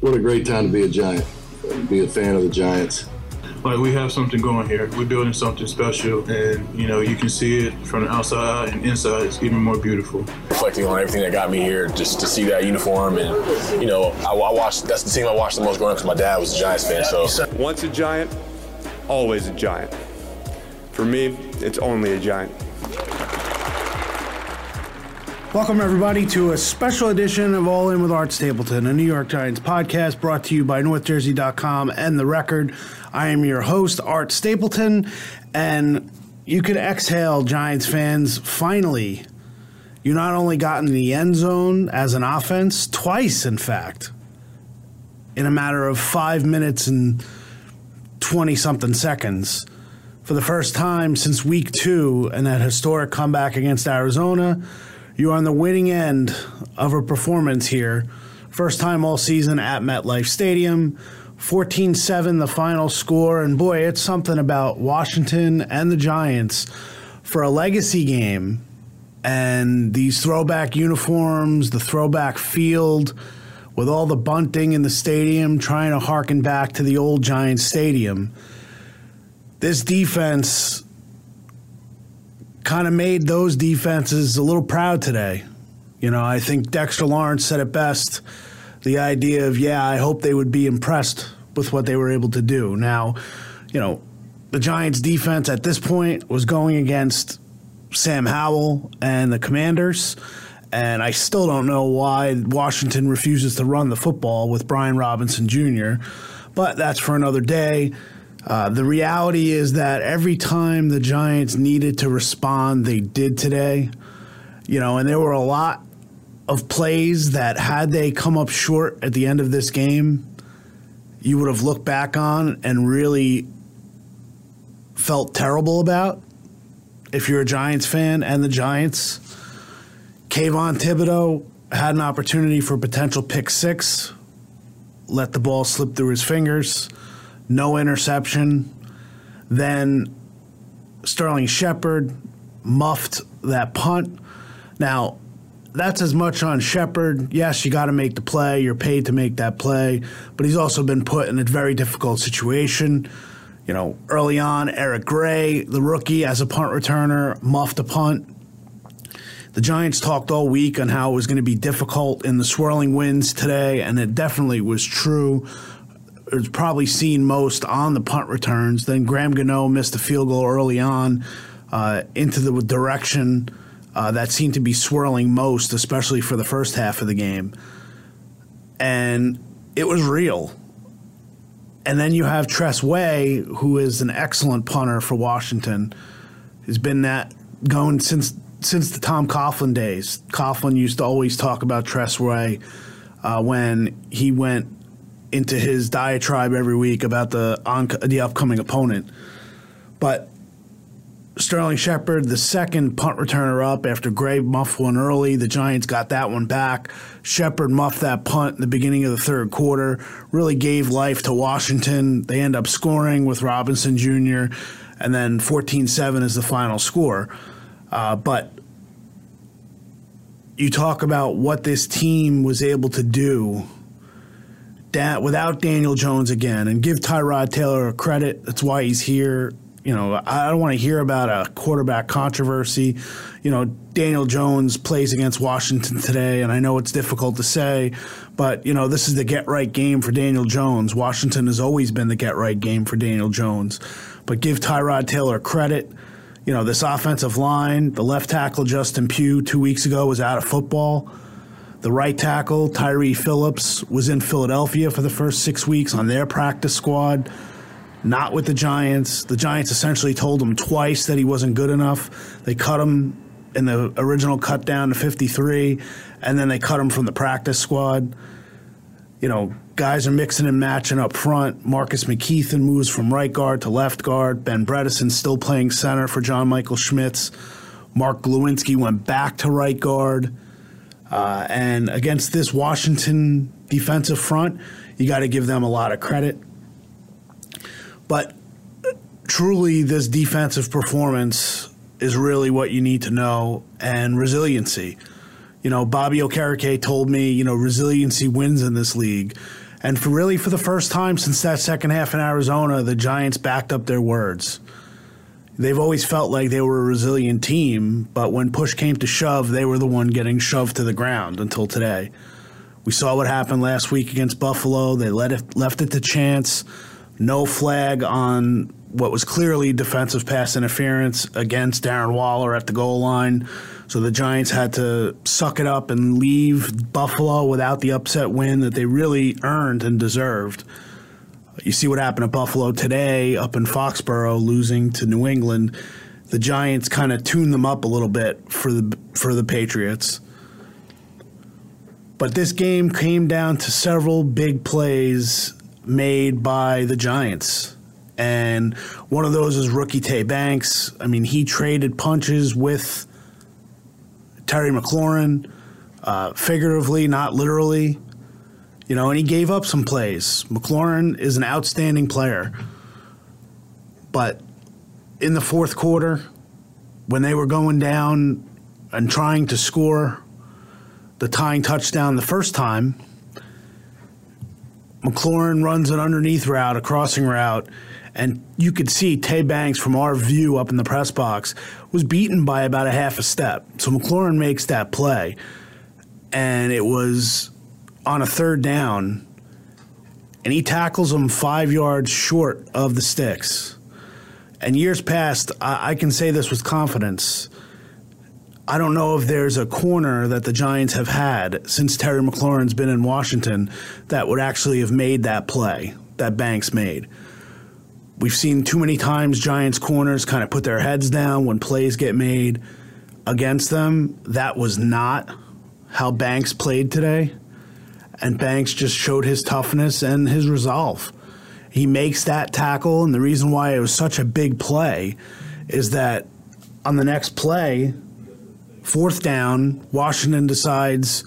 What a great time to be a Giant, be a fan of the Giants. Like we have something going here. We're building something special, and you know you can see it from the outside and inside. It's even more beautiful. Reflecting on everything that got me here, just to see that uniform, and you know, I, I watched. That's the team I watched the most growing up because my dad was a Giants fan. So once a Giant, always a Giant. For me, it's only a Giant. Welcome, everybody, to a special edition of All In with Art Stapleton, a New York Giants podcast brought to you by NorthJersey.com and The Record. I am your host, Art Stapleton, and you can exhale, Giants fans. Finally, you not only got in the end zone as an offense, twice, in fact, in a matter of five minutes and 20 something seconds. For the first time since week two and that historic comeback against Arizona, you're on the winning end of a performance here. First time all season at MetLife Stadium. 14 7, the final score. And boy, it's something about Washington and the Giants for a legacy game and these throwback uniforms, the throwback field with all the bunting in the stadium, trying to harken back to the old Giants Stadium. This defense kind of made those defenses a little proud today. You know, I think Dexter Lawrence said it best the idea of, yeah, I hope they would be impressed with what they were able to do. Now, you know, the Giants defense at this point was going against Sam Howell and the Commanders. And I still don't know why Washington refuses to run the football with Brian Robinson Jr., but that's for another day. Uh, the reality is that every time the Giants needed to respond, they did today. You know, and there were a lot of plays that, had they come up short at the end of this game, you would have looked back on and really felt terrible about if you're a Giants fan and the Giants. Kayvon Thibodeaux had an opportunity for potential pick six, let the ball slip through his fingers no interception. Then Sterling Shepard muffed that punt. Now, that's as much on Shepard. Yes, you got to make the play. You're paid to make that play, but he's also been put in a very difficult situation. You know, early on, Eric Gray, the rookie, as a punt returner, muffed a punt. The Giants talked all week on how it was going to be difficult in the swirling winds today, and it definitely was true is probably seen most on the punt returns. Then Graham Gano missed a field goal early on uh, into the direction uh, that seemed to be swirling most, especially for the first half of the game. And it was real. And then you have Tress Way, who is an excellent punter for Washington. He's been that going since since the Tom Coughlin days. Coughlin used to always talk about Tress Way uh, when he went into his diatribe every week about the on, the upcoming opponent. But Sterling Shepard, the second punt returner up after Gray muffed one early. The Giants got that one back. Shepard muffed that punt in the beginning of the third quarter, really gave life to Washington. They end up scoring with Robinson Jr., and then 14 7 is the final score. Uh, but you talk about what this team was able to do da- without Daniel Jones again, and give Tyrod Taylor credit. That's why he's here. You know, I don't want to hear about a quarterback controversy. You know, Daniel Jones plays against Washington today, and I know it's difficult to say, but, you know, this is the get right game for Daniel Jones. Washington has always been the get right game for Daniel Jones. But give Tyrod Taylor credit. You know, this offensive line, the left tackle, Justin Pugh, two weeks ago was out of football. The right tackle, Tyre Phillips, was in Philadelphia for the first six weeks on their practice squad, not with the Giants. The Giants essentially told him twice that he wasn't good enough. They cut him in the original cut down to 53, and then they cut him from the practice squad. You know, guys are mixing and matching up front. Marcus McKethan moves from right guard to left guard. Ben Bredeson still playing center for John Michael Schmitz. Mark Glowinski went back to right guard. Uh, and against this Washington defensive front, you got to give them a lot of credit. But truly, this defensive performance is really what you need to know and resiliency. You know, Bobby Okereke told me, you know, resiliency wins in this league. And for really for the first time since that second half in Arizona, the Giants backed up their words. They've always felt like they were a resilient team, but when push came to shove, they were the one getting shoved to the ground until today. We saw what happened last week against Buffalo. They let it, left it to chance. No flag on what was clearly defensive pass interference against Darren Waller at the goal line. So the Giants had to suck it up and leave Buffalo without the upset win that they really earned and deserved. You see what happened at Buffalo today up in Foxborough, losing to New England. The Giants kind of tuned them up a little bit for the for the Patriots. But this game came down to several big plays made by the Giants. And one of those is rookie Tay Banks. I mean, he traded punches with Terry McLaurin, uh, figuratively, not literally. You know, and he gave up some plays. McLaurin is an outstanding player. But in the fourth quarter, when they were going down and trying to score the tying touchdown the first time, McLaurin runs an underneath route, a crossing route, and you could see Tay Banks from our view up in the press box was beaten by about a half a step. So McLaurin makes that play, and it was on a third down, and he tackles him five yards short of the sticks. And years past, I, I can say this with confidence. I don't know if there's a corner that the Giants have had since Terry McLaurin's been in Washington that would actually have made that play that Banks made. We've seen too many times Giants corners kind of put their heads down when plays get made against them. That was not how Banks played today. And Banks just showed his toughness and his resolve. He makes that tackle, and the reason why it was such a big play is that on the next play, fourth down, Washington decides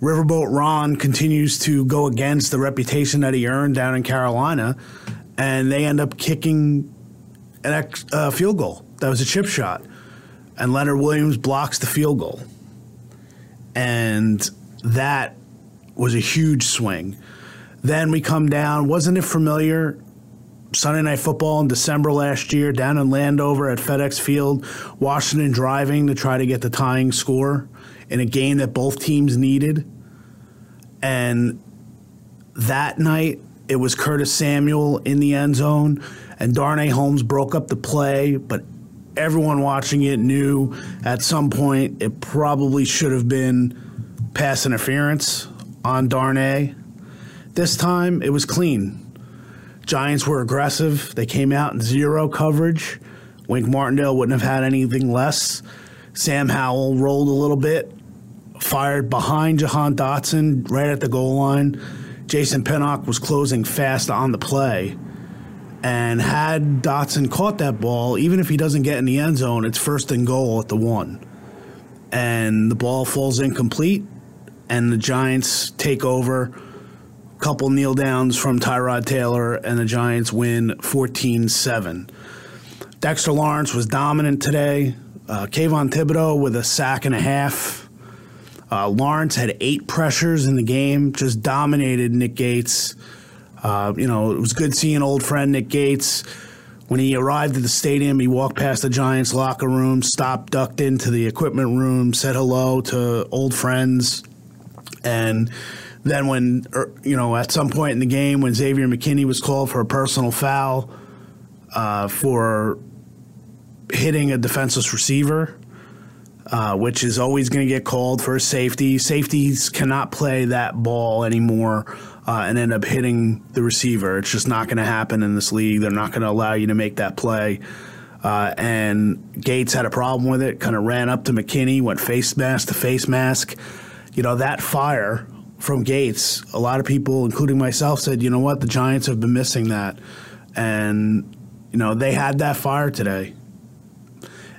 Riverboat Ron continues to go against the reputation that he earned down in Carolina, and they end up kicking an ex, uh, field goal. That was a chip shot, and Leonard Williams blocks the field goal, and that was a huge swing. Then we come down. Wasn't it familiar? Sunday Night Football in December last year down in Landover at FedEx Field, Washington driving to try to get the tying score in a game that both teams needed. And that night, it was Curtis Samuel in the end zone, and Darnay Holmes broke up the play, but everyone watching it knew at some point it probably should have been pass interference on Darnay. This time, it was clean. Giants were aggressive. They came out in zero coverage. Wink Martindale wouldn't have had anything less. Sam Howell rolled a little bit, fired behind Jahan Dotson right at the goal line. Jason Pinnock was closing fast on the play. And had Dotson caught that ball, even if he doesn't get in the end zone, it's first and goal at the one. And the ball falls incomplete, and the Giants take over couple kneel downs from Tyrod Taylor, and the Giants win 14 7. Dexter Lawrence was dominant today. Uh, Kayvon Thibodeaux with a sack and a half. Uh, Lawrence had eight pressures in the game, just dominated Nick Gates. Uh, you know, it was good seeing old friend Nick Gates. When he arrived at the stadium, he walked past the Giants locker room, stopped, ducked into the equipment room, said hello to old friends, and then when er, you know at some point in the game when Xavier McKinney was called for a personal foul uh, for hitting a defenseless receiver, uh, which is always going to get called for a safety. Safeties cannot play that ball anymore uh, and end up hitting the receiver. It's just not going to happen in this league. They're not going to allow you to make that play. Uh, and Gates had a problem with it. Kind of ran up to McKinney, went face mask to face mask. You know that fire from Gates, a lot of people, including myself, said, you know what, the Giants have been missing that. And, you know, they had that fire today.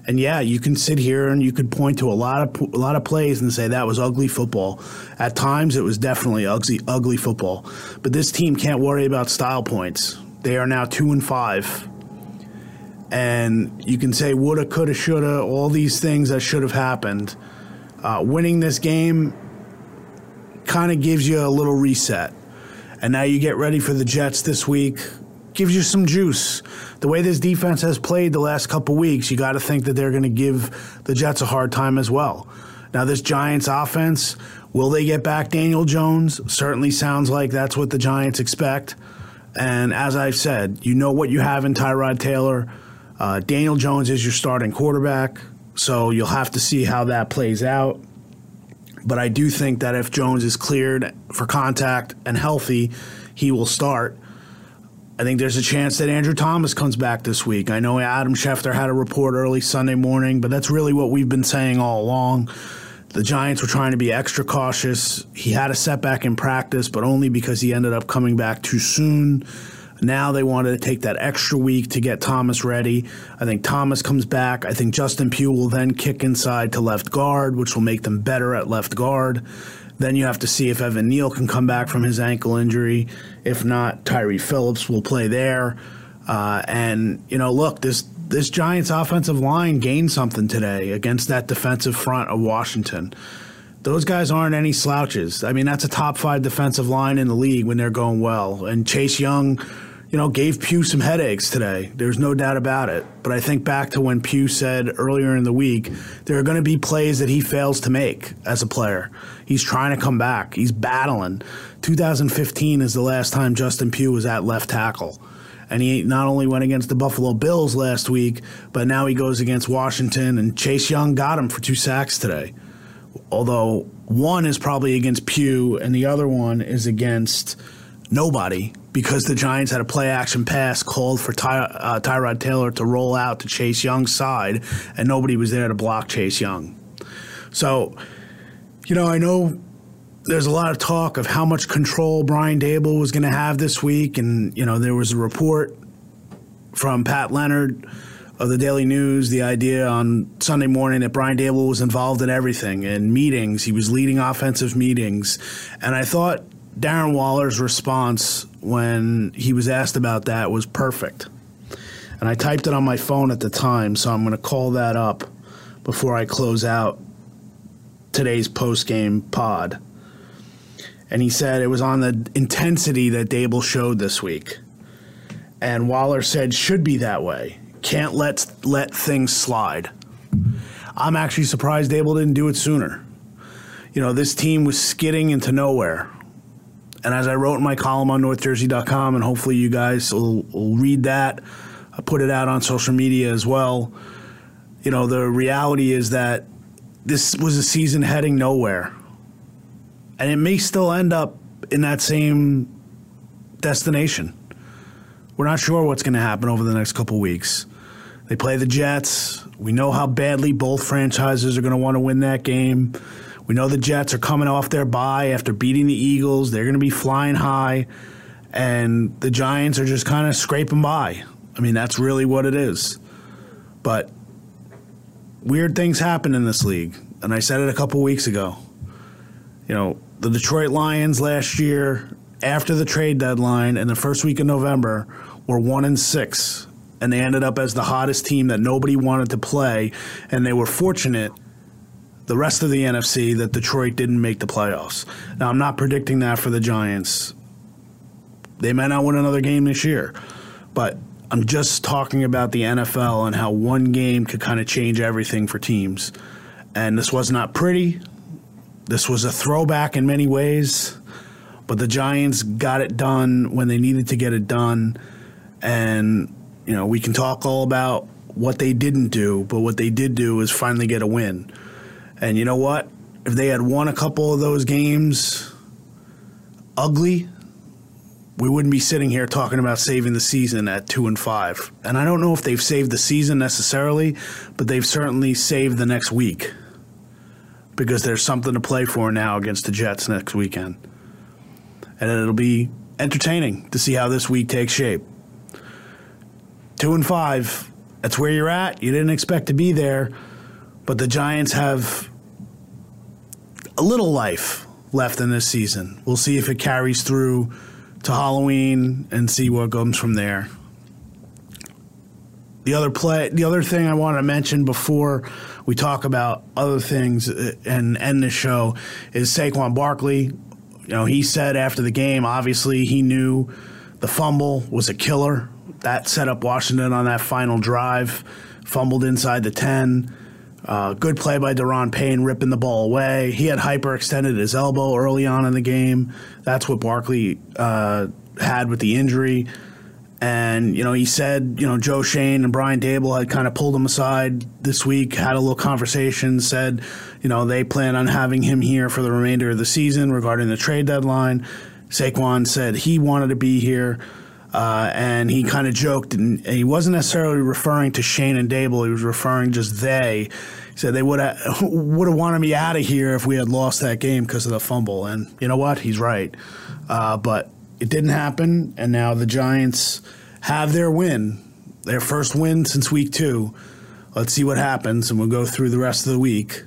And yeah, you can sit here and you could point to a lot of a lot of plays and say that was ugly football. At times, it was definitely ugly ugly football. But this team can't worry about style points. They are now two and five, and you can say woulda, coulda, shoulda, all these things that should have happened. Uh, winning this game kind of gives you a little reset. And now you get ready for the Jets this week. Gives you some juice. The way this defense has played the last couple weeks, you got to think that they're going to give the Jets a hard time as well. Now, this Giants offense, will they get back Daniel Jones? Certainly sounds like that's what the Giants expect. And as I've said, you know what you have in Tyrod Taylor. Uh, Daniel Jones is your starting quarterback, so you'll have to see how that plays out. But I do think that if Jones is cleared for contact and healthy, he will start. I think there's a chance that Andrew Thomas comes back this week. I know Adam Schefter had a report early Sunday morning, but that's really what we've been saying all along. The Giants were trying to be extra cautious. He had a setback in practice, but only because he ended up coming back too soon. Now they wanted to take that extra week to get Thomas ready. I think Thomas comes back. I think Justin Pugh will then kick inside to left guard, which will make them better at left guard. Then you have to see if Evan Neal can come back from his ankle injury. If not, Tyre Phillips will play there. Uh, and you know, look, this this Giants offensive line gained something today against that defensive front of Washington. Those guys aren't any slouches. I mean, that's a top five defensive line in the league when they're going well. And Chase Young you know, gave Pugh some headaches today. There's no doubt about it. But I think back to when Pugh said earlier in the week, there are going to be plays that he fails to make as a player. He's trying to come back. He's battling. 2015 is the last time Justin Pugh was at left tackle. And he not only went against the Buffalo Bills last week, but now he goes against Washington, and Chase Young got him for two sacks today. Although one is probably against Pugh and the other one is against nobody because the Giants had a play action pass called for Ty, uh, Tyrod Taylor to roll out to Chase Young's side, and nobody was there to block Chase Young. So, you know, I know there's a lot of talk of how much control Brian Daboll was going to have this week, and you know, there was a report from Pat Leonard of the Daily News, the idea on Sunday morning that Brian Daboll was involved in everything and meetings. He was leading offensive meetings, and I thought Darren Waller's response when he was asked about that was perfect. And I typed it on my phone at the time, so I'm going to call that up before I close out today's post game pod. And he said it was on the intensity that Daboll showed this week. And Waller said, should be that way. Can't let, let things slide. I'm actually surprised Daboll didn't do it sooner. You know, this team was skidding into nowhere and as I wrote in my column on NorthJersey.com, and hopefully you guys will, will read that, I put it out on social media as well. You know, the reality is that this was a season heading nowhere. And it may still end up in that same destination. We're not sure what's going to happen over the next couple weeks. They play the Jets. We know how badly both franchises are going to want to win that game. We know the Jets are coming off their bye after beating the Eagles. They're going to be flying high, and the Giants are just kind of scraping by. I mean, that's really what it is. But weird things happen in this league, and I said it a couple weeks ago. You know, the Detroit Lions last year, after the trade deadline and the first week of November, were one and six, and they ended up as the hottest team that nobody wanted to play, and they were fortunate the rest of the NFC that Detroit didn't make the playoffs. Now, I'm not predicting that for the Giants. They may not win another game this year, but I'm just talking about the NFL and how one game could kind of change everything for teams. And this was not pretty. This was a throwback in many ways, but the Giants got it done when they needed to get it done. And, you know, we can talk all about what they didn't do, but what they did do is finally get a win. And you know what? If they had won a couple of those games ugly, we wouldn't be sitting here talking about saving the season at two and five. And I don't know if they've saved the season necessarily, but they've certainly saved the next week because there's something to play for now against the Jets next weekend. And it'll be entertaining to see how this week takes shape. Two and five, that's where you're at. You didn't expect to be there. But the Giants have a little life left in this season. We'll see if it carries through to Halloween and see what comes from there. The other play, the other thing I want to mention before we talk about other things uh, and end the show is Saquon Barkley. you know, he said after the game, obviously he knew the fumble was a killer. That set up Washington on that final drive. Fumbled inside the 10. Uh, good play by Daron Payne, ripping the ball away. He had hyperextended his elbow early on in the game. That's what Barkley uh, had with the injury. And, you know, he said, you know, Joe Schoen and Brian Daboll had kind of pulled him aside this week, had a little conversation, said, you know, they plan on having him here for the remainder of the season regarding the trade deadline. Saquon said he wanted to be here. Uh, and he kind of joked, and he wasn't necessarily referring to Schoen and Daboll. He was referring just they. He said they would have would have wanted me out of here if we had lost that game because of the fumble. And you know what? He's right. Uh, but it didn't happen, and now the Giants have their win, their first win since week two. Let's see what happens, and we'll go through the rest of the week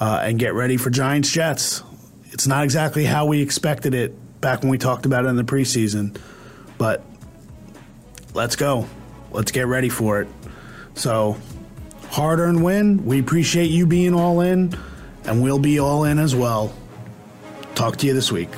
uh, and get ready for Giants Jets. It's not exactly how we expected it back when we talked about it in the preseason, but let's go. Let's get ready for it. So, hard earned win. We appreciate you being all in, and we'll be all in as well. Talk to you this week.